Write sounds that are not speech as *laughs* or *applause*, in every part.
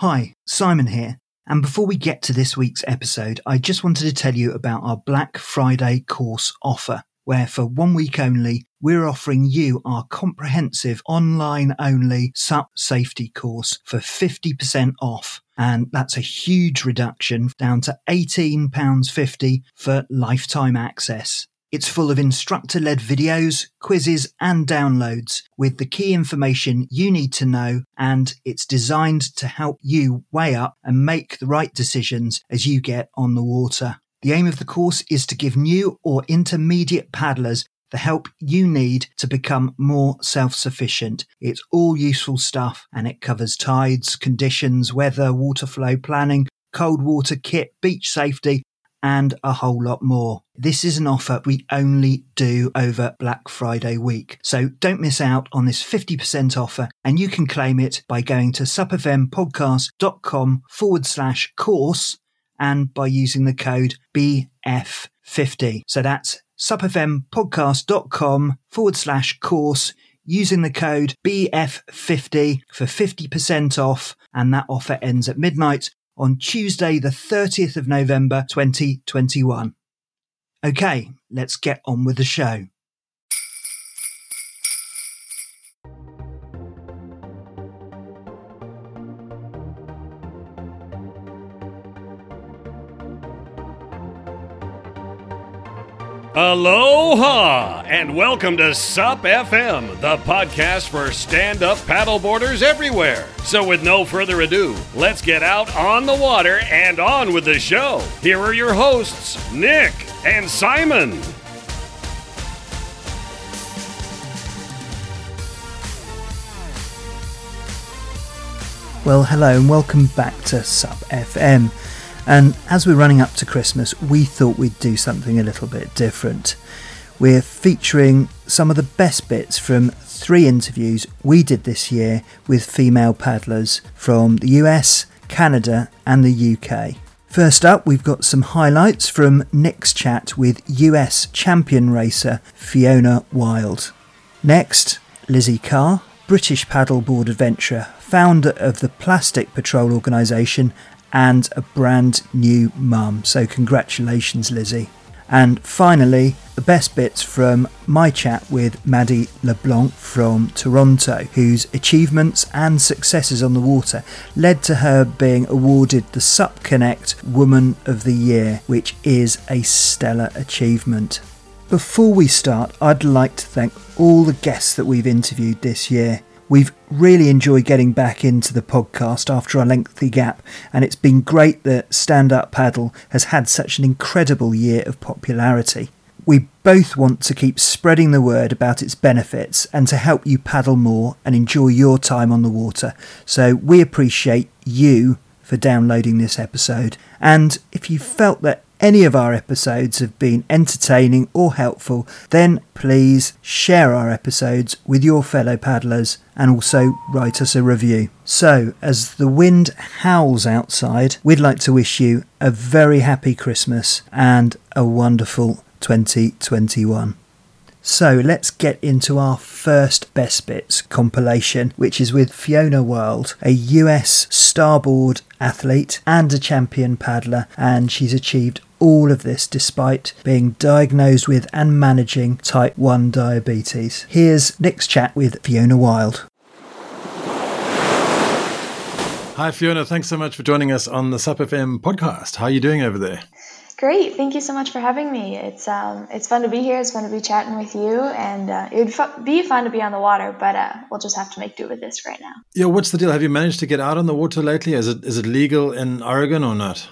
Hi, Simon here. And before we get to this week's episode, I just wanted to tell you about our Black Friday course offer, where for one week only, we're offering you our comprehensive online only SUP safety course for 50% off. And that's a huge reduction down to £18.50 for lifetime access. It's full of instructor led videos, quizzes, and downloads with the key information you need to know, and it's designed to help you weigh up and make the right decisions as you get on the water. The aim of the course is to give new or intermediate paddlers the help you need to become more self sufficient. It's all useful stuff and it covers tides, conditions, weather, water flow planning, cold water kit, beach safety, and a whole lot more. This is an offer we only do over Black Friday week. So don't miss out on this 50% offer and you can claim it by going to supfmpodcast.com forward slash course and by using the code BF50. So that's supfmpodcast.com forward slash course using the code BF50 for 50% off. And that offer ends at midnight on Tuesday, the 30th of November, 2021. Okay, let's get on with the show. Aloha and welcome to SUP FM, the podcast for stand up paddleboarders everywhere. So, with no further ado, let's get out on the water and on with the show. Here are your hosts, Nick and Simon. Well, hello and welcome back to SUP FM. And as we're running up to Christmas, we thought we'd do something a little bit different. We're featuring some of the best bits from three interviews we did this year with female paddlers from the US, Canada, and the UK. First up, we've got some highlights from Nick's chat with US champion racer Fiona Wild. Next, Lizzie Carr, British paddleboard adventurer, founder of the Plastic Patrol organisation and a brand new mum. So, congratulations, Lizzie. And finally, the best bits from my chat with Maddie LeBlanc from Toronto, whose achievements and successes on the water led to her being awarded the SUP Connect Woman of the Year, which is a stellar achievement. Before we start, I'd like to thank all the guests that we've interviewed this year. We've really enjoyed getting back into the podcast after a lengthy gap, and it's been great that Stand Up Paddle has had such an incredible year of popularity. We both want to keep spreading the word about its benefits and to help you paddle more and enjoy your time on the water. So we appreciate you for downloading this episode. And if you felt that any of our episodes have been entertaining or helpful, then please share our episodes with your fellow paddlers and also write us a review. So, as the wind howls outside, we'd like to wish you a very happy Christmas and a wonderful 2021. So let's get into our first Best Bits compilation, which is with Fiona Wild, a US starboard athlete and a champion paddler, and she's achieved all of this despite being diagnosed with and managing type 1 diabetes. Here's Nick's chat with Fiona Wild. Hi, Fiona. Thanks so much for joining us on the SUP FM podcast. How are you doing over there? Great. Thank you so much for having me. It's um, it's fun to be here. It's fun to be chatting with you, and uh, it would fu- be fun to be on the water, but uh, we'll just have to make do with this right now. Yeah. What's the deal? Have you managed to get out on the water lately? Is it is it legal in Oregon or not?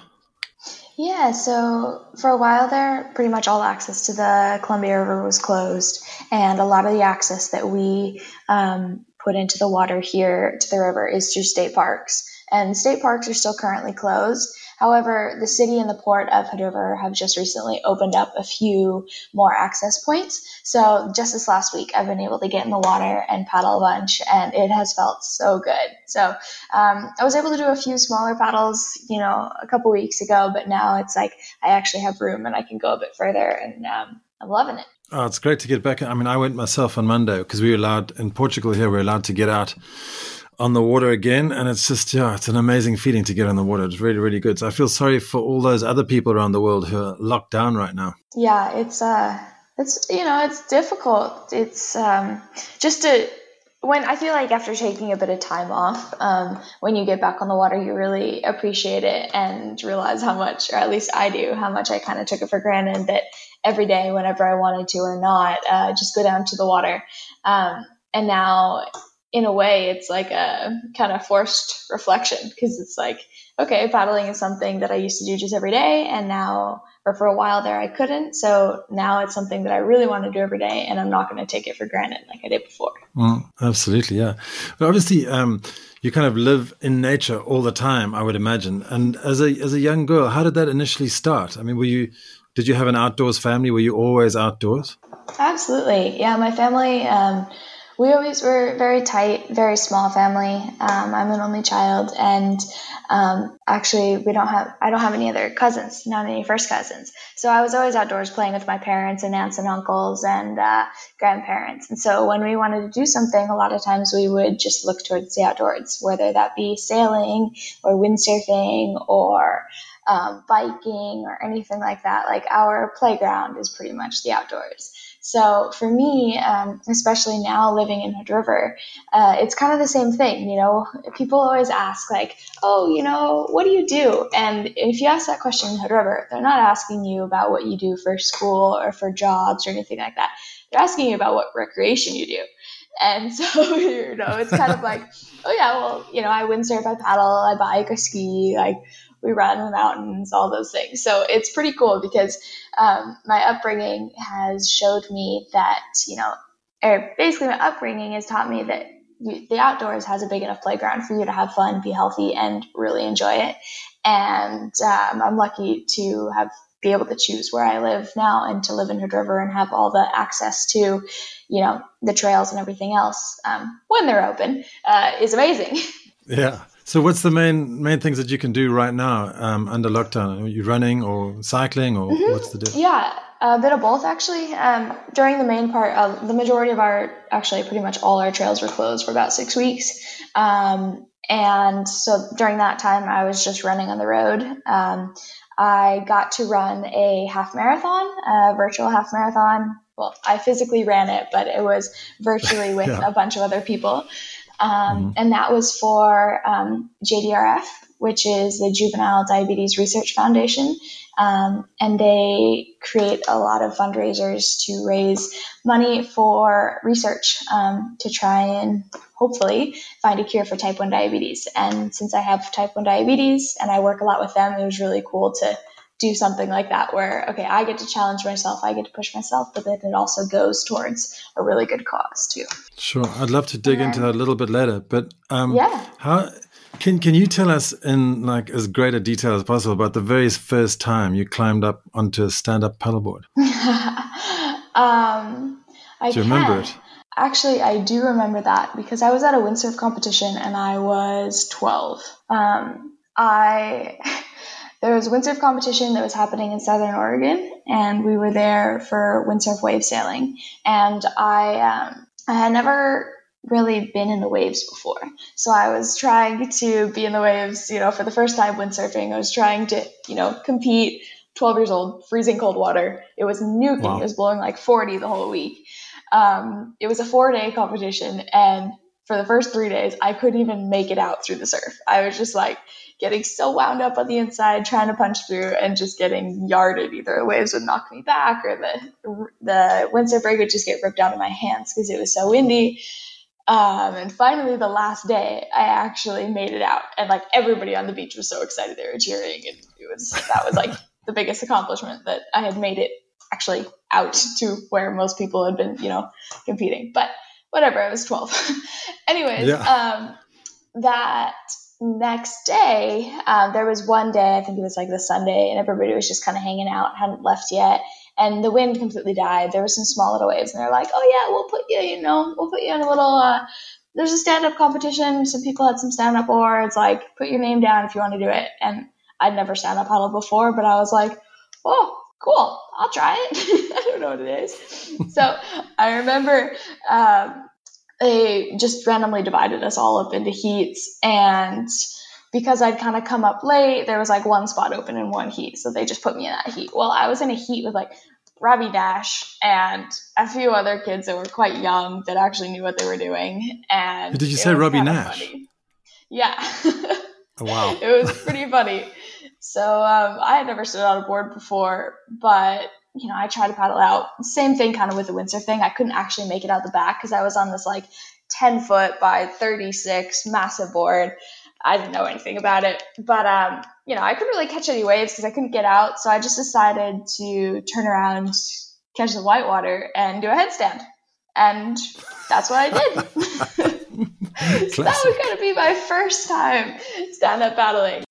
Yeah. So for a while there, pretty much all access to the Columbia River was closed, and a lot of the access that we um, put into the water here to the river is through state parks, and state parks are still currently closed. However, the city and the port of Hood River have just recently opened up a few more access points. So just this last week, I've been able to get in the water and paddle a bunch, and it has felt so good. So um, I was able to do a few smaller paddles, you know, a couple weeks ago, but now it's like I actually have room and I can go a bit further, and um, I'm loving it. Oh, it's great to get back. I mean, I went myself on Monday because we were allowed in Portugal here. We're allowed to get out on the water again. And it's just, yeah, it's an amazing feeling to get on the water. It's really, really good. So I feel sorry for all those other people around the world who are locked down right now. Yeah, it's, uh, it's, you know, it's difficult. It's, um, just to, when I feel like after taking a bit of time off, um, when you get back on the water, you really appreciate it and realize how much, or at least I do, how much I kind of took it for granted that every day, whenever I wanted to or not, uh, just go down to the water. Um, and now, in a way, it's like a kind of forced reflection because it's like, okay, paddling is something that I used to do just every day, and now, or for a while there, I couldn't. So now it's something that I really want to do every day, and I'm not going to take it for granted like I did before. Mm, absolutely, yeah. But obviously, um, you kind of live in nature all the time, I would imagine. And as a as a young girl, how did that initially start? I mean, were you did you have an outdoors family? Were you always outdoors? Absolutely. Yeah, my family, um, we always were very tight, very small family. Um, I'm an only child, and um, actually, we don't have I don't have any other cousins, not any first cousins. So I was always outdoors playing with my parents and aunts and uncles and uh, grandparents. And so when we wanted to do something, a lot of times we would just look towards the outdoors, whether that be sailing or windsurfing or um, biking or anything like that. Like our playground is pretty much the outdoors. So for me, um, especially now living in Hood River, uh, it's kind of the same thing. You know, people always ask like, "Oh, you know, what do you do?" And if you ask that question in Hood River, they're not asking you about what you do for school or for jobs or anything like that. They're asking you about what recreation you do. And so, *laughs* you know, it's kind of like, oh yeah, well, you know, I windsurf, I paddle, I bike, I ski, like we run in the mountains, all those things. So it's pretty cool because um, my upbringing has showed me that, you know, or basically my upbringing has taught me that you, the outdoors has a big enough playground for you to have fun, be healthy, and really enjoy it. And um, I'm lucky to have be able to choose where I live now and to live in Hood River and have all the access to, you know, the trails and everything else um, when they're open uh, is amazing. *laughs* Yeah. So, what's the main main things that you can do right now um, under lockdown? Are you running or cycling, or mm-hmm. what's the deal? Yeah, a bit of both actually. Um, during the main part, uh, the majority of our actually pretty much all our trails were closed for about six weeks, um, and so during that time, I was just running on the road. Um, I got to run a half marathon, a virtual half marathon. Well, I physically ran it, but it was virtually *laughs* with yeah. a bunch of other people. Um, mm-hmm. And that was for um, JDRF, which is the Juvenile Diabetes Research Foundation. Um, and they create a lot of fundraisers to raise money for research um, to try and hopefully find a cure for type 1 diabetes. And since I have type 1 diabetes and I work a lot with them, it was really cool to do something like that where okay i get to challenge myself i get to push myself but then it also goes towards a really good cause too. Sure i'd love to dig into that a little bit later but um yeah. how can can you tell us in like as great a detail as possible about the very first time you climbed up onto a stand-up paddleboard? *laughs* Um i do you remember it? Actually, I do remember that because I was at a windsurf competition and I was 12. Um, I *laughs* there was a windsurf competition that was happening in Southern Oregon, and we were there for windsurf wave sailing. And I, um, I had never really been in the waves before, so I was trying to be in the waves. You know, for the first time windsurfing, I was trying to, you know, compete. 12 years old, freezing cold water. It was nuking. Wow. It was blowing like 40 the whole week. Um, it was a four day competition, and for the first three days, I couldn't even make it out through the surf. I was just like, getting so wound up on the inside, trying to punch through, and just getting yarded. Either the waves would knock me back, or the the windsurf rig would just get ripped out of my hands because it was so windy. Um, and finally, the last day, I actually made it out, and like everybody on the beach was so excited they were cheering, and it was that was like the biggest accomplishment that I had made it actually out to where most people had been, you know, competing. But whatever, I was 12. *laughs* Anyways, yeah. um, that next day, um, there was one day, I think it was like the Sunday, and everybody was just kind of hanging out, hadn't left yet. And the wind completely died. There were some small little waves, and they're like, "Oh yeah, we'll put you, you know, we'll put you in a little. Uh, there's a stand-up competition. Some people had some stand-up boards. Like, put your name down if you want to do it." And I'd never stand-up paddled before, but I was like, "Oh, cool, I'll try it." *laughs* I don't know what it is. so I remember um, they just randomly divided us all up into heats and because I'd kind of come up late, there was like one spot open in one heat. So they just put me in that heat. Well, I was in a heat with like Robbie Dash and a few other kids that were quite young that actually knew what they were doing. And did you say Robby Naish? Funny. Yeah. *laughs* oh, wow. it was pretty funny. So um, I had never stood on a board before, but you know, I tried to paddle out. Same thing kind of with the windsurf thing. I couldn't actually make it out the back because I was on this like 10 foot by 36 massive board. I didn't know anything about it, but um, you know, I couldn't really catch any waves because I couldn't get out. So I just decided to turn around, catch the whitewater, and do a headstand, and that's what I did. *laughs* so that was going to be my first time stand up paddling.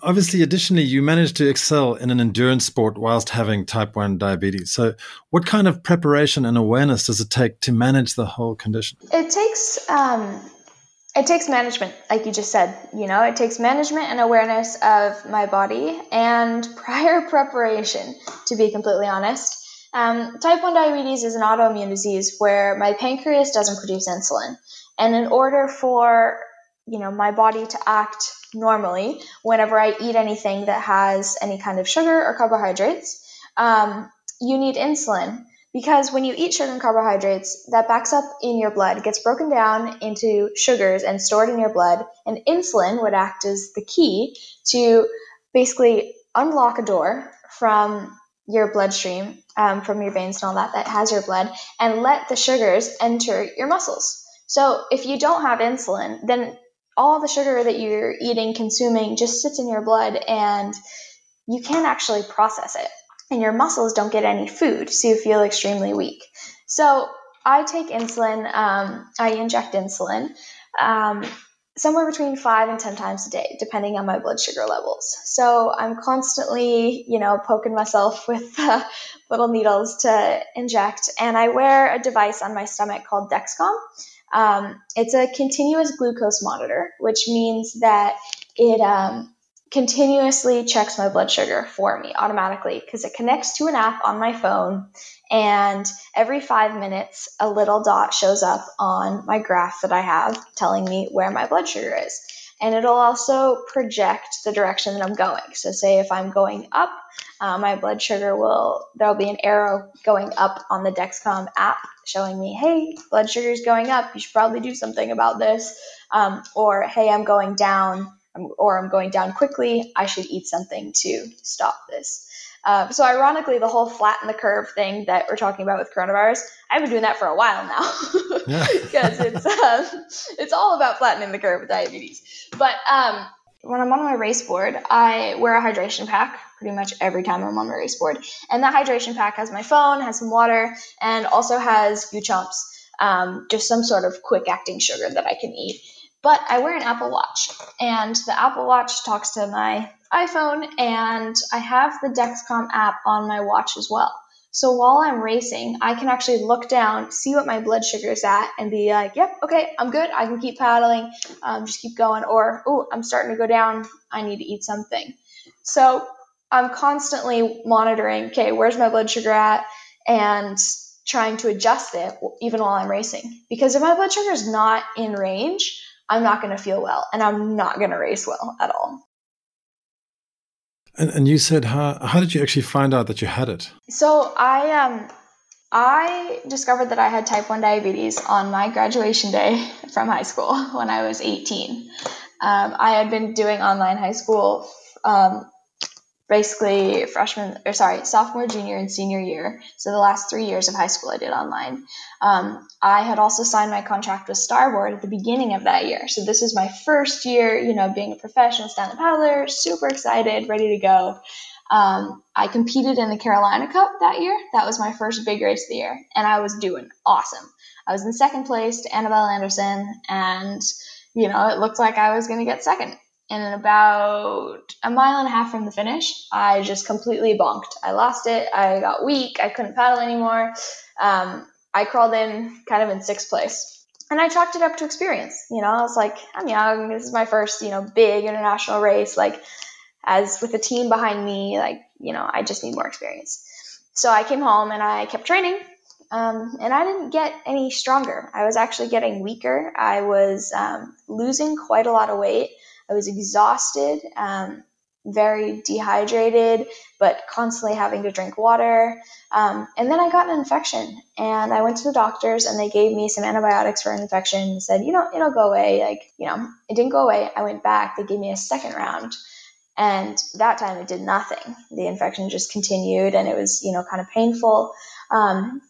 Obviously, additionally, you managed to excel in an endurance sport whilst having type 1 diabetes. So, what kind of preparation and awareness does it take to manage the whole condition? It takes um, it takes management, like you just said. You know, it takes management and awareness of my body and *laughs* prior preparation, to be completely honest. Um, type 1 diabetes is an autoimmune disease where my pancreas doesn't produce insulin. And in order for you know my body to act normally whenever I eat anything that has any kind of sugar or carbohydrates, um, you need insulin because when you eat sugar and carbohydrates, that backs up in your blood, gets broken down into sugars and stored in your blood, and insulin would act as the key to basically unlock a door from your bloodstream, um, from your veins and all that that has your blood, and let the sugars enter your muscles. So if you don't have insulin, then all the sugar that you're eating, consuming, just sits in your blood and you can't actually process it. And your muscles don't get any food, so you feel extremely weak. So I take insulin, um, I inject insulin um, somewhere between five and 10 times a day, depending on my blood sugar levels. So I'm constantly, you know, poking myself *laughs* with uh, little needles to inject. And I wear a device on my stomach called Dexcom. Um, it's a continuous glucose monitor, which means that it um, continuously checks my blood sugar for me automatically because it connects to an app on my phone. And every five minutes, a little dot shows up on my graph that I have telling me where my blood sugar is. And it'll also project the direction that I'm going. So, say if I'm going up, uh, my blood sugar will, there'll be an arrow going up on the Dexcom app showing me, hey, blood sugar is going up. You should probably do something about this. Um, or, hey, I'm going down, or I'm going down quickly. I should eat something to stop this. Uh, so, ironically, the whole flatten the curve thing that we're talking about with coronavirus, I've been doing that for a while now *laughs* because *laughs* it's um, it's all about flattening the curve with diabetes. But um, when I'm on my race board, I wear a hydration pack pretty much every time I'm on my race board. And that hydration pack has my phone, has some water, and also has GU Chomps, um, just some sort of quick acting sugar that I can eat. But I wear an Apple Watch, and the Apple Watch talks to my iPhone, and I have the Dexcom app on my watch as well. So while I'm racing, I can actually look down, see what my blood sugar is at, and be like, yep, okay, I'm good. I can keep paddling, um, just keep going. Or, oh, I'm starting to go down. I need to eat something. So I'm constantly monitoring, okay, where's my blood sugar at? And trying to adjust it even while I'm racing. Because if my blood sugar is not in range, I'm not going to feel well and I'm not going to race well at all. And, and you said how how did you actually find out that you had it? So I um I discovered that I had type 1 diabetes on my graduation day *laughs* from high school *laughs* when I was 18. Um, I had been doing online high school um, basically freshman or sorry sophomore junior and senior year. So the last three years of high school i did online. Um, i had also signed my contract with starboard at the beginning of that year. So this is my first year you know being a professional stand-up paddler super excited ready to go. Um, i competed in the carolina cup that year. That was my first big race of the year. And i was doing awesome. I was in second place to Annabel Anderson. And you know it looked like i was going to get second and about a mile and a half from the finish, I just completely bonked. I lost it. I got weak. I couldn't paddle anymore. Um, I crawled in kind of in sixth place. And I chalked it up to experience. You know, I was like, I'm young. This is my first, you know, big international race. Like, as with a team behind me, like, you know, I just need more experience. So I came home and I kept training Um, and I didn't get any stronger. I was actually getting weaker. I was um, losing quite a lot of weight. I was exhausted, um, very dehydrated, but constantly having to drink water. Um, and then I got an infection, and I went to the doctors, and they gave me some antibiotics for an infection. And said, you know, it'll go away. Like, you know, it didn't go away. I went back. They gave me a second round. And that time it did nothing. The infection just continued and it was, you know, kind of painful. Um,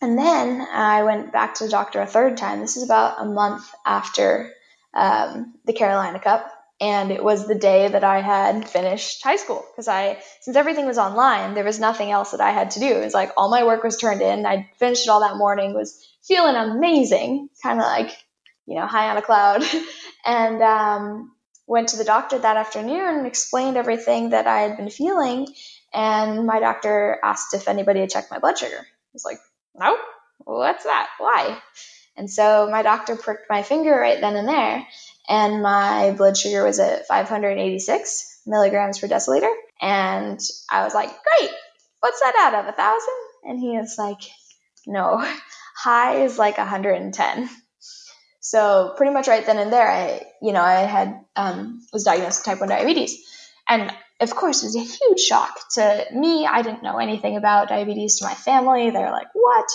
and then I went back to the doctor a third time. This is about a month after um, the Carolina Cup. And it was the day that I had finished high school because I, since everything was online, there was nothing else that I had to do. It was like all my work was turned in. I finished it all that morning, was feeling amazing, kind of like, you know, high on a cloud. *laughs* and um, went to the doctor that afternoon and explained everything that I had been feeling. And my doctor asked if anybody had checked my blood sugar. I was like, no, what's that? Why? And so my doctor pricked my finger right then and there, and my blood sugar was at 586 milligrams per deciliter. And I was like, great, what's that out of, a thousand? And he was like, no, *laughs* high is like 110. So pretty much right then and there, I, you know, I had um, was diagnosed with type one diabetes, and of course, it was a huge shock to me. I didn't know anything about diabetes to my family. They're like, "What?"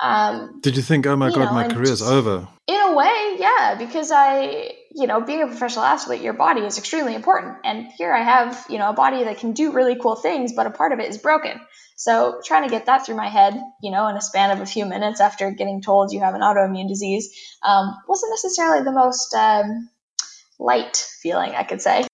Um, Did you think, "Oh my god, know, my career's just, over"? In a way, yeah, because I, you know, being a professional athlete, your body is extremely important, and here I have, you know, a body that can do really cool things, but a part of it is broken. So trying to get that through my head, you know, in a span of a few minutes after getting told you have an autoimmune disease, um, wasn't necessarily the most um, light feeling, I could say.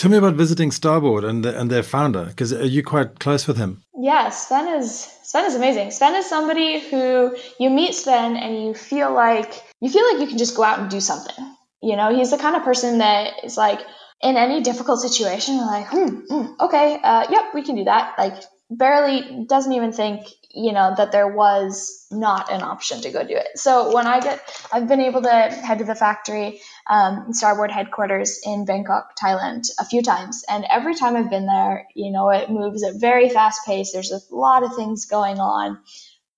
Tell me about visiting Starboard and the, and their founder, because are you quite close with him? Yeah, Sven is Sven is amazing. Sven is somebody who you meet Sven and you feel like you feel like you can just go out and do something. You know, he's the kind of person that is like, in any difficult situation, like, hmm, hmm okay, uh, yep, we can do that. Like, barely doesn't even think, you know, that there was not an option to go do it. So when I get, I've been able to head to the factory, um, Starboard headquarters in Bangkok, Thailand, a few times, and every time I've been there, you know, it moves at very fast pace. There's a lot of things going on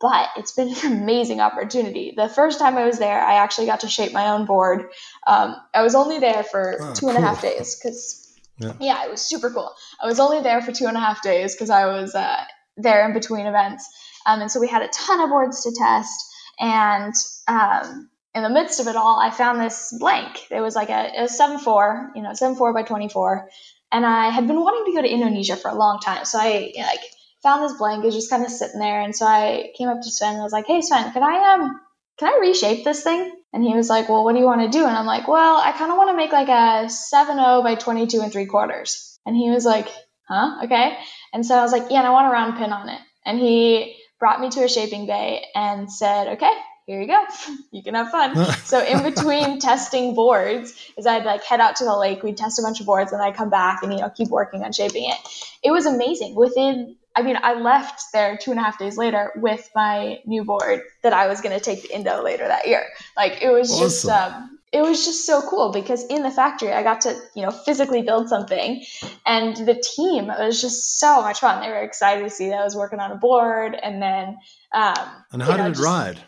but it's been *laughs* an amazing opportunity. The first time I was there, I actually got to shape my own board. Um, I was only there for oh, two and cool. a half days because, yeah. yeah. it was super cool. I was only there for two and a half days because I was uh, there in between events. Um, and so we had a ton of boards to test. And um, in the midst of it all, I found this blank. It was like a, a 7 4, you know, 7 4 by 24. And I had been wanting to go to Indonesia for a long time. So I, like, found this blank, it was just kind of sitting there. And so I came up to Sven and I was like, hey, Sven, can I, um, can I reshape this thing? And he was like, well, what do you want to do? And I'm like, well, I kind of want to make like a 7-0 by 22 and three quarters. And he was like, huh? Okay. And so I was like, yeah, and I want a round pin on it. And he brought me to a shaping bay and said, okay, here you go. *laughs* You can have fun. *laughs* so in between testing boards is I'd like head out to the lake, we'd test a bunch of boards and I'd come back and, you know, keep working on shaping it. It was amazing. Within I mean, I left there two and a half days later with my new board that I was going to take to Indo later that year. Like it was awesome. just, um, it was just so cool because in the factory I got to, you know, physically build something, and the team it was just so much fun. They were excited to see that I was working on a board, and then. Um, and how did know, it just, ride?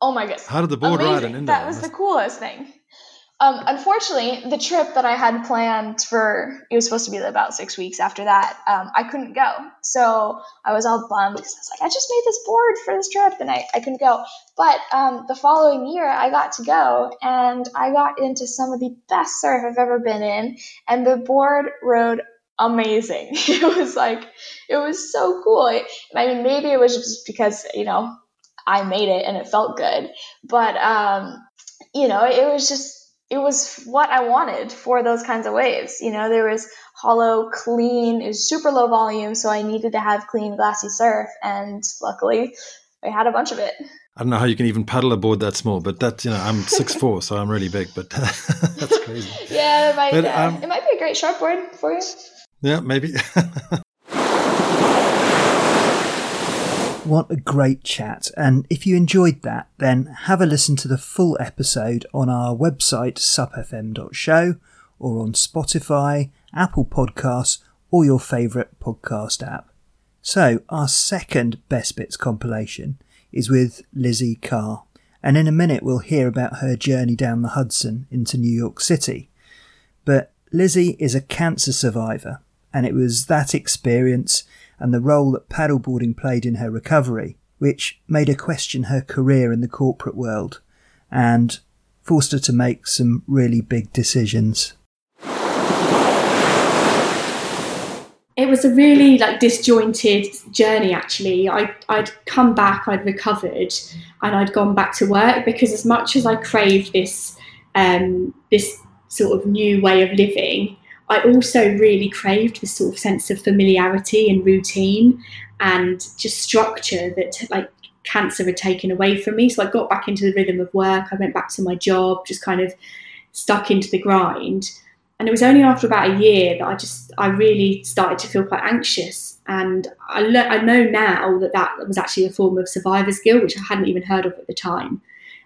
Oh my goodness! How did the board Amazing. ride in Indo? That was the coolest thing. Um, unfortunately, the trip that I had planned for it was supposed to be about six weeks after that. Um, I couldn't go, so I was all bummed because I was like, I just made this board for this trip and I, I couldn't go. But um, the following year, I got to go and I got into some of the best surf I've ever been in, and the board rode amazing. *laughs* it was like it was so cool. I mean, maybe it was just because you know I made it and it felt good, but um, you know, it was just it was what I wanted for those kinds of waves. You know, there was hollow, clean, it was super low volume, so I needed to have clean, glassy surf, and luckily I had a bunch of it. I don't know how you can even paddle a board that small, but that you know I'm *laughs* six four, so I'm really big, but *laughs* that's crazy. Yeah, it might, but, uh, um, it might be a great short board for you. Yeah, maybe. *laughs* What a great chat. And if you enjoyed that, then have a listen to the full episode on our website, supfm.show, or on Spotify, Apple Podcasts, or your favourite podcast app. So, our second Best Bits compilation is with Lizzie Carr, and in a minute we'll hear about her journey down the Hudson into New York City. But Lizzie is a cancer survivor, and it was that experience and the role that paddleboarding played in her recovery which made her question her career in the corporate world and forced her to make some really big decisions. it was a really like disjointed journey actually I, i'd come back i'd recovered and i'd gone back to work because as much as i craved this um, this sort of new way of living i also really craved this sort of sense of familiarity and routine and just structure that like cancer had taken away from me so i got back into the rhythm of work i went back to my job just kind of stuck into the grind and it was only after about a year that I just I really started to feel quite anxious. And I, le- I know now that that was actually a form of survivor's guilt, which I hadn't even heard of at the time.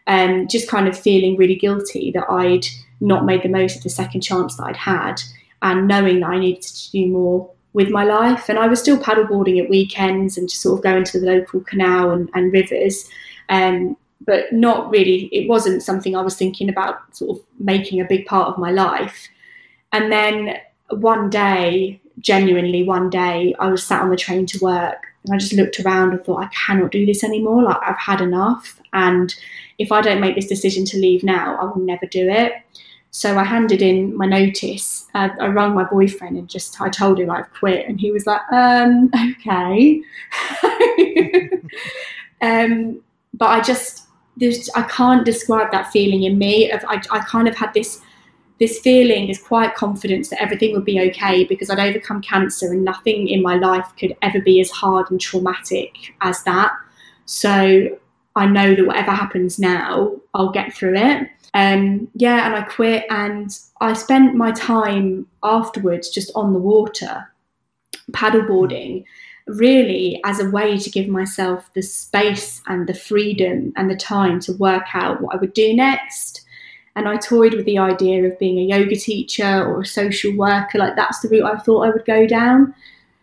And um, just kind of feeling really guilty that I'd not made the most of the second chance that I'd had, and knowing that I needed to do more with my life. And I was still paddleboarding at weekends and just sort of going to the local canal and, and rivers. Um, but not really, it wasn't something I was thinking about sort of making a big part of my life. And then one day, genuinely one day, I was sat on the train to work and I just looked around and thought, I cannot do this anymore. Like, I've had enough. And if I don't make this decision to leave now, I will never do it. So I handed in my notice. Uh, I rang my boyfriend and just I told him I've quit, and he was like, um, "Okay." *laughs* um, but I just there's I can't describe that feeling in me. Of I, I kind of had this this feeling, this quiet confidence that everything would be okay because I'd overcome cancer and nothing in my life could ever be as hard and traumatic as that. So I know that whatever happens now, I'll get through it. Um, yeah, and I quit and I spent my time afterwards just on the water, paddleboarding, really as a way to give myself the space and the freedom and the time to work out what I would do next and I toyed with the idea of being a yoga teacher or a social worker. Like that's the route I thought I would go down.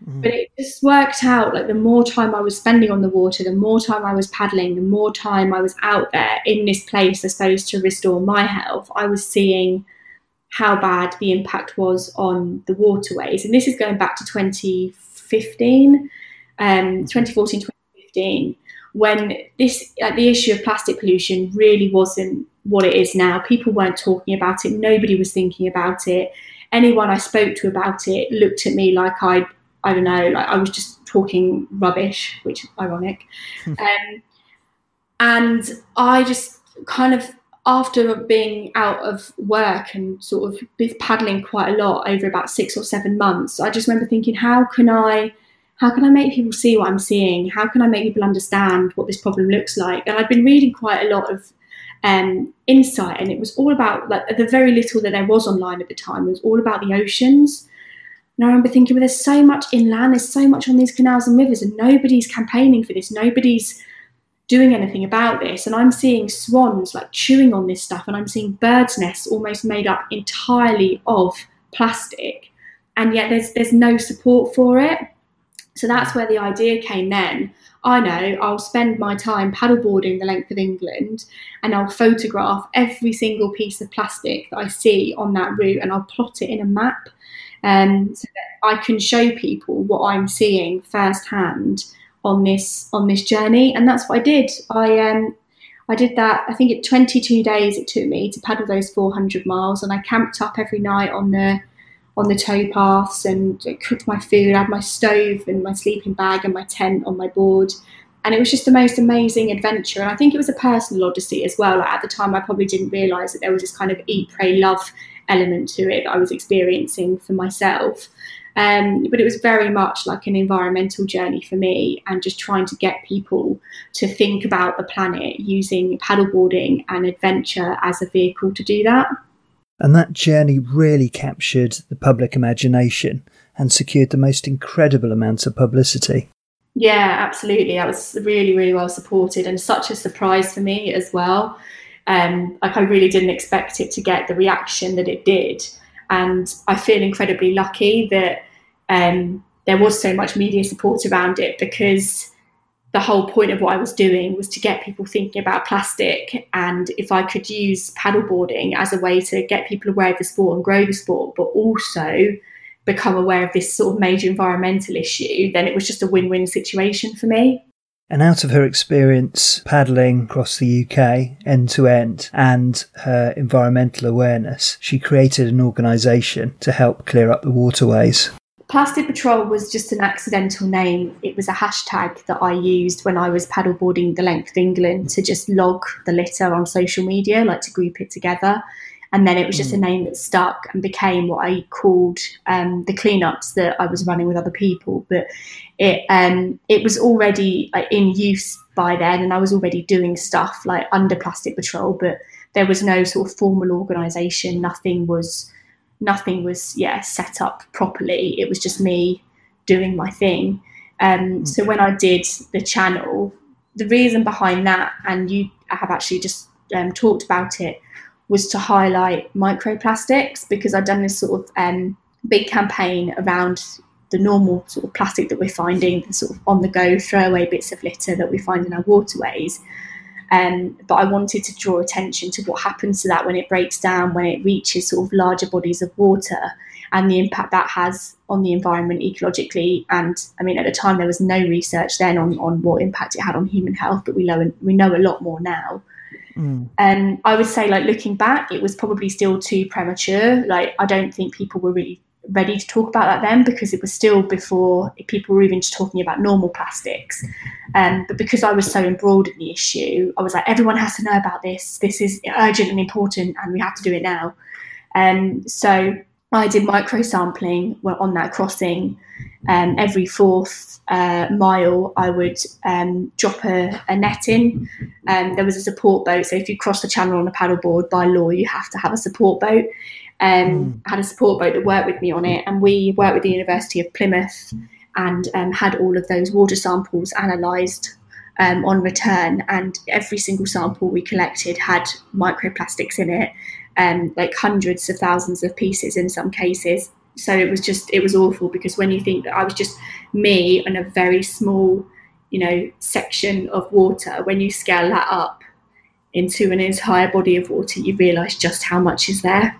Mm. But it just worked out. Like the more time I was spending on the water, the more time I was paddling, the more time I was out there in this place, I suppose, to restore my health. I was seeing how bad the impact was on the waterways. And this is going back to 2015, um, 2014, 2015, when this uh, the issue of plastic pollution really wasn't what it is now. People weren't talking about it. Nobody was thinking about it. Anyone I spoke to about it looked at me like I, I don't know, like I was just talking rubbish, which is ironic. Hmm. um, and I just kind of, after being out of work and sort of paddling quite a lot over about six or seven months, I just remember thinking, how can I? How can I make people see what I'm seeing? How can I make people understand what this problem looks like? And I've been reading quite a lot of um, insight, and it was all about like the very little that there was online at the time. It was all about the oceans. And I remember thinking, well, there's so much inland, there's so much on these canals and rivers, and nobody's campaigning for this. Nobody's doing anything about this. And I'm seeing swans like chewing on this stuff, and I'm seeing birds' nests almost made up entirely of plastic, and yet there's there's no support for it. So that's where the idea came then I know I'll spend my time paddleboarding the length of England and I'll photograph every single piece of plastic that I see on that route and I'll plot it in a map um, so that I can show people what I'm seeing firsthand on this on this journey. And that's what I did. I um, I did that. I think it 22 days it took me to paddle those 400 miles, and I camped up every night on the on the towpaths and cooked my food. I had my stove and my sleeping bag and my tent on my board. And it was just the most amazing adventure. And I think it was a personal odyssey as well. Like at the time, I probably didn't realize that there was this kind of eat, pray, love element to it that I was experiencing for myself. Um, but it was very much like an environmental journey for me and just trying to get people to think about the planet using paddleboarding and adventure as a vehicle to do that. And that journey really captured the public imagination and secured the most incredible amounts of publicity. Yeah, absolutely. I was really, really well supported and such a surprise for me as well. Um, like I really didn't expect it to get the reaction that it did. And I feel incredibly lucky that um, there was so much media support around it because the whole point of what I was doing was to get people thinking about plastic and if I could use paddleboarding as a way to get people aware of the sport and grow the sport, but also become aware of this sort of major environmental issue, then it was just a win win situation for me. And out of her experience paddling across the UK end to end and her environmental awareness, she created an organisation to help clear up the waterways. Plastic Patrol was just an accidental name. It was a hashtag that I used when I was paddleboarding the length of England to just log the litter on social media, like to group it together. And then it was just mm. a name that stuck and became what I called um, the cleanups that I was running with other people. But it um, it was already like, in use by then, and I was already doing stuff like under Plastic Patrol. But there was no sort of formal organisation. Nothing was nothing was yeah set up properly. It was just me doing my thing. Um, mm. So when I did the channel, the reason behind that, and you have actually just um, talked about it, was to highlight microplastics because I'd done this sort of um, big campaign around the normal sort of plastic that we're finding, the sort of on the go throwaway bits of litter that we find in our waterways. Um, but I wanted to draw attention to what happens to that when it breaks down, when it reaches sort of larger bodies of water, and the impact that has on the environment ecologically. And I mean, at the time, there was no research then on, on what impact it had on human health, but we know we know a lot more now. Mm. And I would say, like looking back, it was probably still too premature. Like I don't think people were really ready to talk about that then because it was still before people were even talking about normal plastics. Um, but because I was so embroiled in the issue, I was like, everyone has to know about this. This is urgent and important, and we have to do it now. Um, so I did micro sampling on that crossing. Um, every fourth uh, mile, I would um, drop a, a, net in. Um, there was a support boat. So if you cross the channel on a paddleboard, by law, you have to have a support boat um, mm. had a support boat that worked with me on it, and we worked with the University of Plymouth and um, had all of those water samples analysed um, on return. And every single sample we collected had microplastics in it, um, like hundreds of thousands of pieces in some cases. So it was just it was awful because when you think that I was just me on a very small, you know, section of water, when you scale that up into an entire body of water, you realise just how much is there.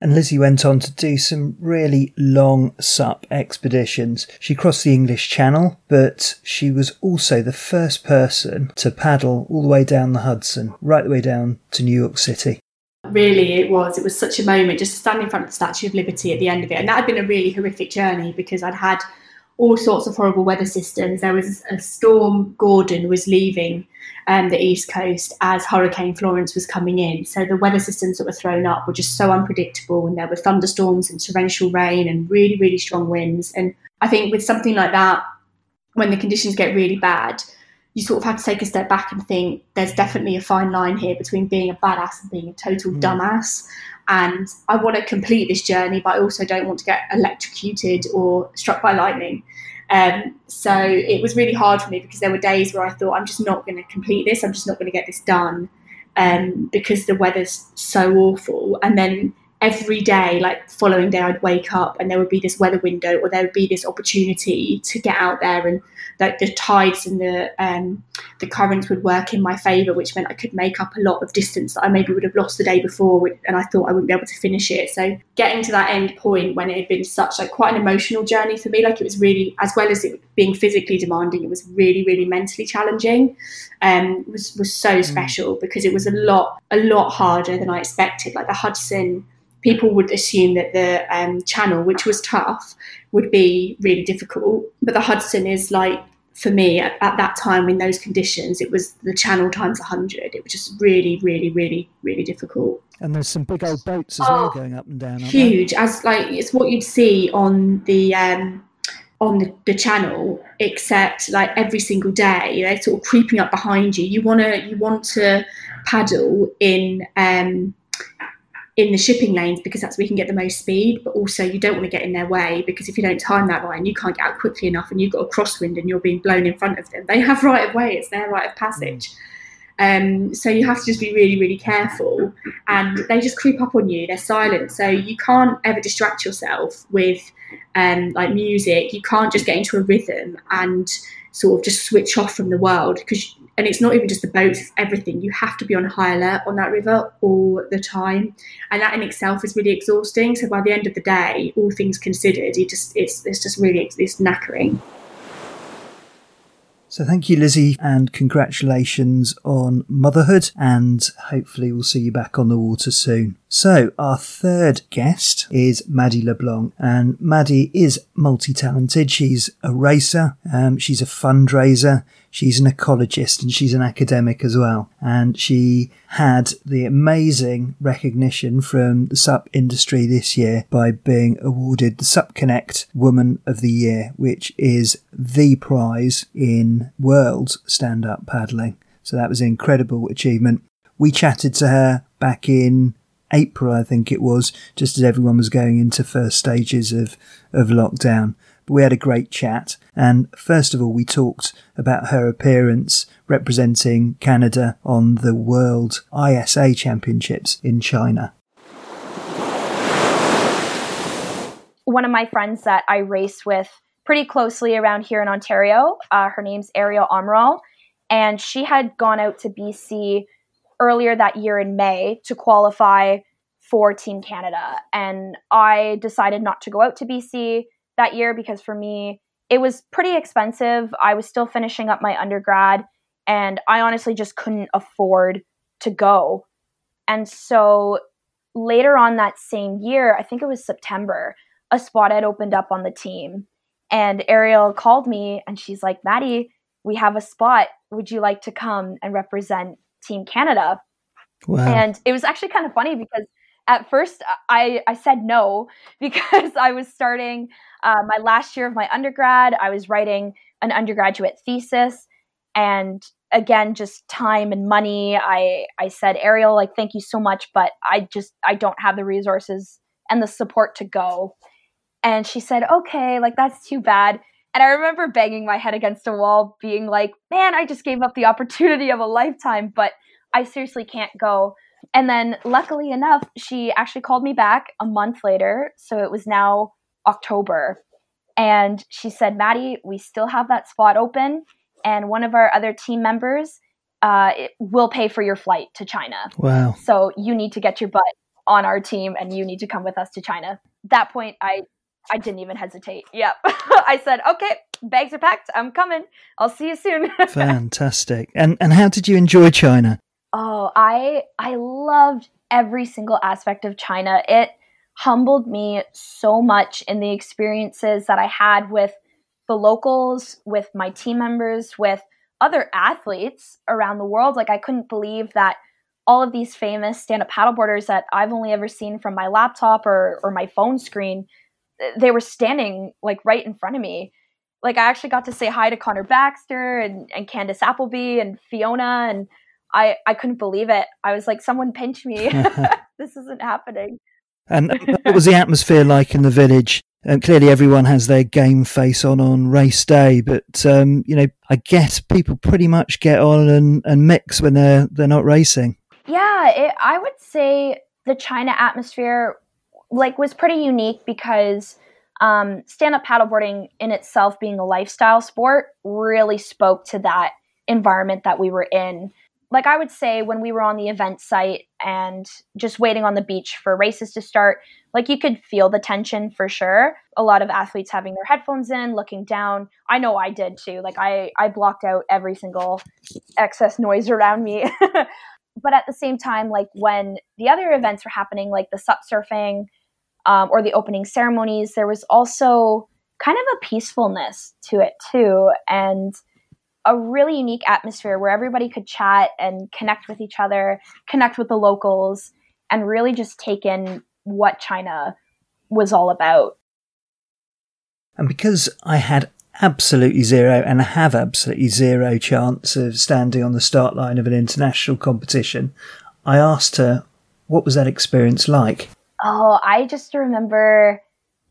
And Lizzie went on to do some really long SUP expeditions. She crossed the English Channel, but she was also the first person to paddle all the way down the Hudson, right the way down to New York City. Really, it was. It was such a moment just to stand in front of the Statue of Liberty at the end of it. And that had been a really horrific journey because I'd had all sorts of horrible weather systems. There was a storm, Gordon was leaving um, the east coast as Hurricane Florence was coming in. So the weather systems that were thrown up were just so unpredictable, and there were thunderstorms and torrential rain and really, really strong winds. And I think with something like that, when the conditions get really bad, you sort of have to take a step back and think there's definitely a fine line here between being a badass and being a total mm. dumbass. And I want to complete this journey, but I also don't want to get electrocuted or struck by lightning. Um, so it was really hard for me because there were days where I thought I'm just not going to complete this. I'm just not going to get this done um, because the weather's so awful. And then every day, like following day, I'd wake up and there would be this weather window or there would be this opportunity to get out there and like the tides and the um, the currents would work in my favour, which meant I could make up a lot of distance that I maybe would have lost the day before, and I thought I wouldn't be able to finish it. So getting to that end point when it had been such like quite an emotional journey for me, like it was really as well as it being physically demanding, it was really really mentally challenging. Um, was was so mm. special because it was a lot a lot harder than I expected. Like the Hudson people would assume that the um, channel, which was tough, would be really difficult. But the Hudson is like, for me, at, at that time in those conditions, it was the channel times 100. It was just really, really, really, really difficult. And there's some big old boats as oh, well going up and down. Huge, there? as like it's what you'd see on the um, on the, the, channel, except like every single day, they're sort of creeping up behind you. You wanna you want to paddle in um, in the shipping lanes because that's where you can get the most speed, but also you don't want to get in their way because if you don't time that right and you can't get out quickly enough and you've got a crosswind and you're being blown in front of them, they have right of way, it's their right of passage. Um, so you have to just be really, really careful. And they just creep up on you. They're silent. So you can't ever distract yourself with um, like music. You can't just get into a rhythm and sort of just switch off from the world because and it's not even just the boats it's everything. You have to be on high alert on that river all the time. And that in itself is really exhausting. So by the end of the day all things considered it just it's it's just really it's knackering. So thank you, Lizzie, and congratulations on motherhood, and hopefully we'll see you back on the water soon. So our third guest is Maddie LeBlanc, and Maddie is multi-talented. She's a racer, um, she's a fundraiser, She's an ecologist and she's an academic as well. And she had the amazing recognition from the SUP industry this year by being awarded the SUP Connect Woman of the Year, which is the prize in world stand up paddling. So that was an incredible achievement. We chatted to her back in April, I think it was, just as everyone was going into first stages of, of lockdown. But we had a great chat. And first of all, we talked about her appearance representing Canada on the World ISA Championships in China. One of my friends that I race with pretty closely around here in Ontario, uh, her name's Ariel Amaral, and she had gone out to BC earlier that year in May to qualify for Team Canada. And I decided not to go out to BC that year because for me, it was pretty expensive. I was still finishing up my undergrad and I honestly just couldn't afford to go. And so later on that same year, I think it was September, a spot had opened up on the team. And Ariel called me and she's like, Maddie, we have a spot. Would you like to come and represent Team Canada? Wow. And it was actually kind of funny because at first I, I said no *laughs* because I was starting uh, my last year of my undergrad. I was writing an undergraduate thesis. And again, just time and money. I, I said, Ariel, like, thank you so much, but I just, I don't have the resources and the support to go. And she said, okay, like, that's too bad. And I remember banging my head against a wall, being like, man, I just gave up the opportunity of a lifetime, but I seriously can't go. And then, luckily enough, she actually called me back a month later. So it was now October. And she said, Maddie, we still have that spot open. And one of our other team members uh, will pay for your flight to China. Wow. So you need to get your butt on our team and you need to come with us to China. That point, I I didn't even hesitate. Yep. *laughs* I said, okay, bags are packed. I'm coming. I'll see you soon. *laughs* Fantastic. And and how did you enjoy China? Oh, I I loved every single aspect of China. It humbled me so much in the experiences that I had with the locals, with my team members, with other athletes around the world. Like I couldn't believe that all of these famous stand-up paddleboarders that I've only ever seen from my laptop or or my phone screen, they were standing like right in front of me. Like I actually got to say hi to Connor Baxter and, and Candice Appleby and Fiona and I, I couldn't believe it. I was like, someone pinch me. *laughs* *laughs* this isn't happening. And *laughs* what was the atmosphere like in the village? And clearly, everyone has their game face on on race day, but um, you know, I guess people pretty much get on and, and mix when they're they're not racing. Yeah, it, I would say the China atmosphere like was pretty unique because um, stand up paddleboarding in itself, being a lifestyle sport, really spoke to that environment that we were in like I would say when we were on the event site and just waiting on the beach for races to start, like you could feel the tension for sure. A lot of athletes having their headphones in, looking down. I know I did too. Like I I blocked out every single excess noise around me. *laughs* but at the same time, like when the other events were happening, like the sup surfing um, or the opening ceremonies, there was also kind of a peacefulness to it too. And a really unique atmosphere where everybody could chat and connect with each other, connect with the locals, and really just take in what China was all about. And because I had absolutely zero and have absolutely zero chance of standing on the start line of an international competition, I asked her, what was that experience like? Oh, I just remember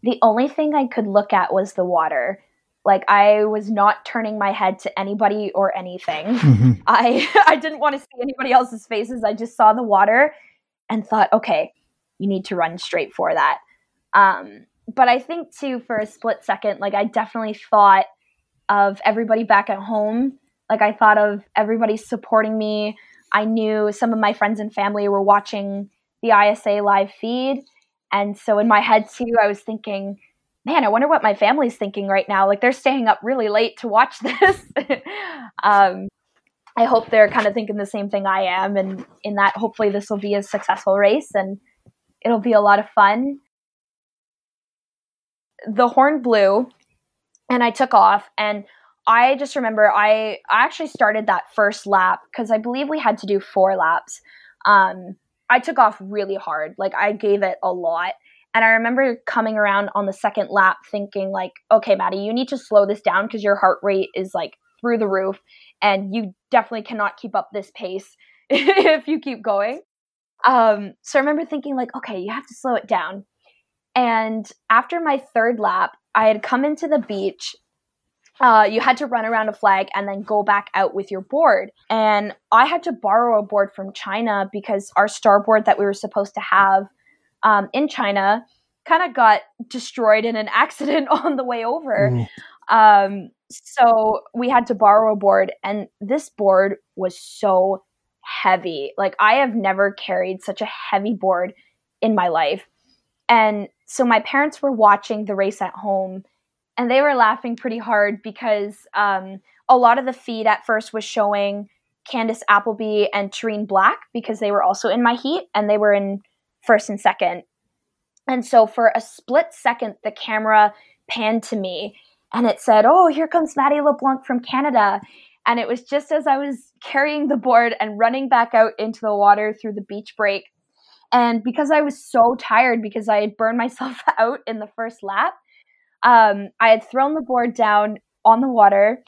the only thing I could look at was the water Like I was not turning my head to anybody or anything. *laughs* Mm-hmm. I *laughs* I didn't want to see anybody else's faces. I just saw the water and thought, okay, you need to run straight for that. Um, but I think too, for a split second, like I definitely thought of everybody back at home. Like I thought of everybody supporting me. I knew some of my friends and family were watching the ISA live feed. And so in my head too, I was thinking, man, I wonder what my family's thinking right now. Like they're staying up really late to watch *laughs* this. um, I hope they're kind of thinking the same thing I am. And in that, hopefully, this will be a successful race and it'll be a lot of fun. The horn blew and I took off. And I just remember I, I actually started that first lap because I believe we had to do four laps. Um, I took off really hard. Like I gave it a lot. And I remember coming around on the second lap thinking like, okay, Maddie, you need to slow this down because your heart rate is like through the roof and you definitely cannot keep up this pace *laughs* if you keep going. Um, so I remember thinking like, okay, you have to slow it down. And after my third lap, I had come into the beach uh, you had to run around a flag and then go back out with your board. And I had to borrow a board from China because our starboard that we were supposed to have um, in China kind of got destroyed in an *laughs* accident on the way over. Mm. Um, so we had to borrow a board, and this board was so heavy. Like, I have never carried such a heavy board in my life. And so my parents were watching the race at home and they were laughing pretty hard because um, a lot of the feed at first was showing Candice Appleby and Terrene Black because they were also in my heat and they were in first and second. And so for a split second, the camera panned to me and it said, Oh, here comes Maddie LeBlanc from Canada. And it was just as I was carrying the board and running back out into the water through the beach break. And because I was so tired because I had burned *laughs* myself out in the first lap, um, I had thrown the board down on the water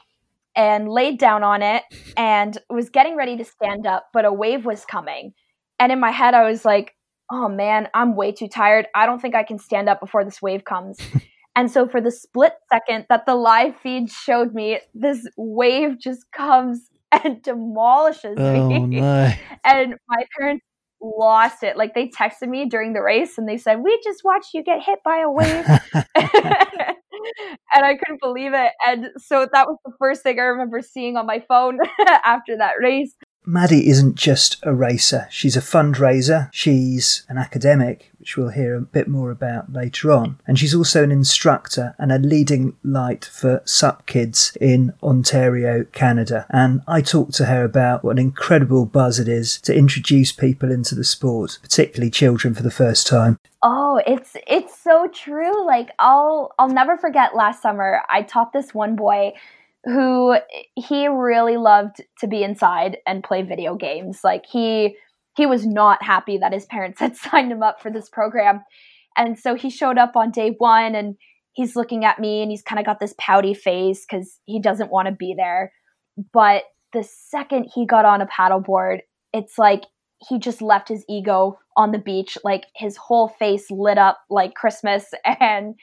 and laid down on it and was getting ready to stand up, but a wave was coming. And in my head, I was like, oh man, I'm way too tired. I don't think I can stand up before this wave comes. *laughs* and so, for the split second that the live feed showed me, this wave just comes *laughs* and demolishes oh, me. No. *laughs* And my parents lost it. Like they texted me during the race and they said, "We just watched you get hit by a wave," *laughs* *laughs* and I couldn't believe it. And so that was the first thing I remember seeing on my phone *laughs* after that race. Maddie isn't just a racer, she's a fundraiser, she's an academic, which we'll hear a bit more about later on, and she's also an instructor and a leading light for SUP kids in Ontario, Canada. And I talked to her about what an incredible buzz it is to introduce people into the sport, particularly children for the first time. Oh, it's it's so true. Like I'll I'll never forget last summer I taught this one boy who he really loved to be inside and play video games. Like he he was not happy that his parents *laughs* had signed him up for this program. And so he showed up on day 1 and he's looking at me and he's kind of got this pouty face cuz he doesn't want to be there. But the second he got on a paddleboard, it's like he just left his ego on the beach like his whole face lit up like Christmas *laughs* and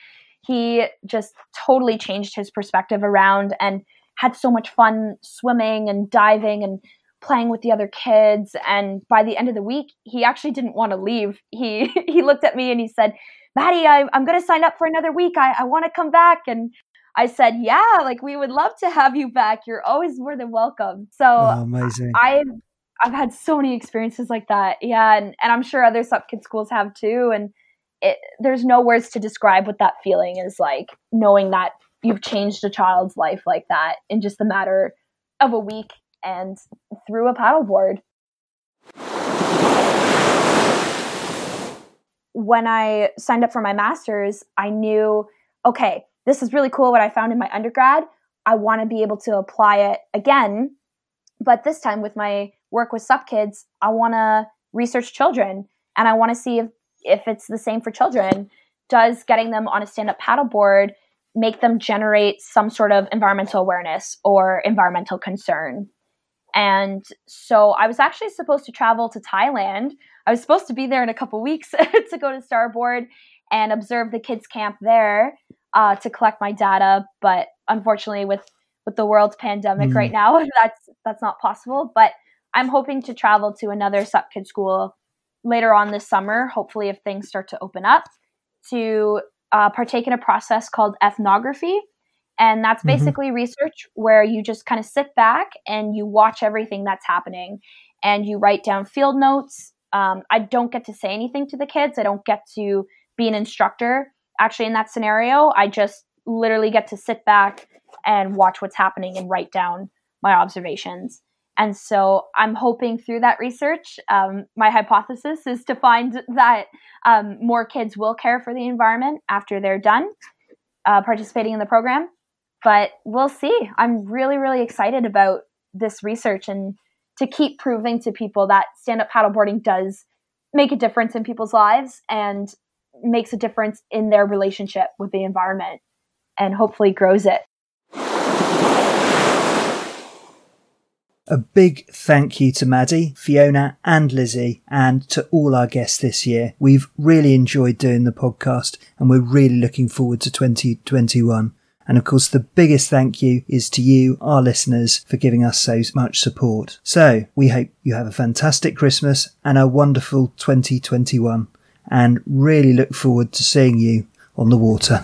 he just totally changed his perspective around and had so much fun swimming and diving and playing with the other kids. And by the end of the week he actually didn't want to leave. He *laughs* he looked at me and he said maddie I, i'm going to sign up for another week. I, I want to come back. And i said yeah like we would love to have you back. You're always more than welcome. So oh, amazing. I i've had so many experiences like that. Yeah and, and i'm sure other sup kid schools have too. And it, there's no words to describe what that feeling is like knowing that you've changed a child's life like that in just a matter of a week and through a paddleboard. When I signed up for my master's, I knew, okay, this is really cool what I found in my undergrad. I want to be able to apply it again, but this time with my work with SUP kids, I want to research children and I want to see if if it's the same for children, does getting them on a stand up paddleboard make them generate some sort of environmental awareness or environmental concern? And so I was actually supposed to travel to Thailand. I was supposed to be there in a couple weeks *laughs* to go to Starboard and observe the kids' camp there uh, to collect my data. But unfortunately with with the world's pandemic Mm. right now, *laughs* that's that's not possible. But I'm hoping to travel to another SUP Kid school later on this summer, hopefully if things start to open up, to uh, partake in a process called ethnography. And that's Mhm. basically research where you just kind of sit back and you watch everything that's happening and you write down field notes. Um, I don't get to say anything to the kids. I don't get to be an instructor. Actually, in that scenario, I just literally get to sit back and watch what's happening and write down my observations. And so I'm hoping through that research, um, my hypothesis is to find that um, more kids will care for the environment after they're done uh, participating in the program. But we'll see. I'm really, really excited about this research and to keep proving to people that stand up paddleboarding does make a difference in people's lives and makes a difference in their relationship with the environment and hopefully grows it. A big thank you to Maddie, Fiona, and Lizzie, and to all our guests this year. We've really enjoyed doing the podcast, and we're really looking forward to 2021. And of course, the biggest thank you is to you, our listeners, for giving us so much support. So we hope you have a fantastic Christmas and a wonderful 2021, and really look forward to seeing you on the water.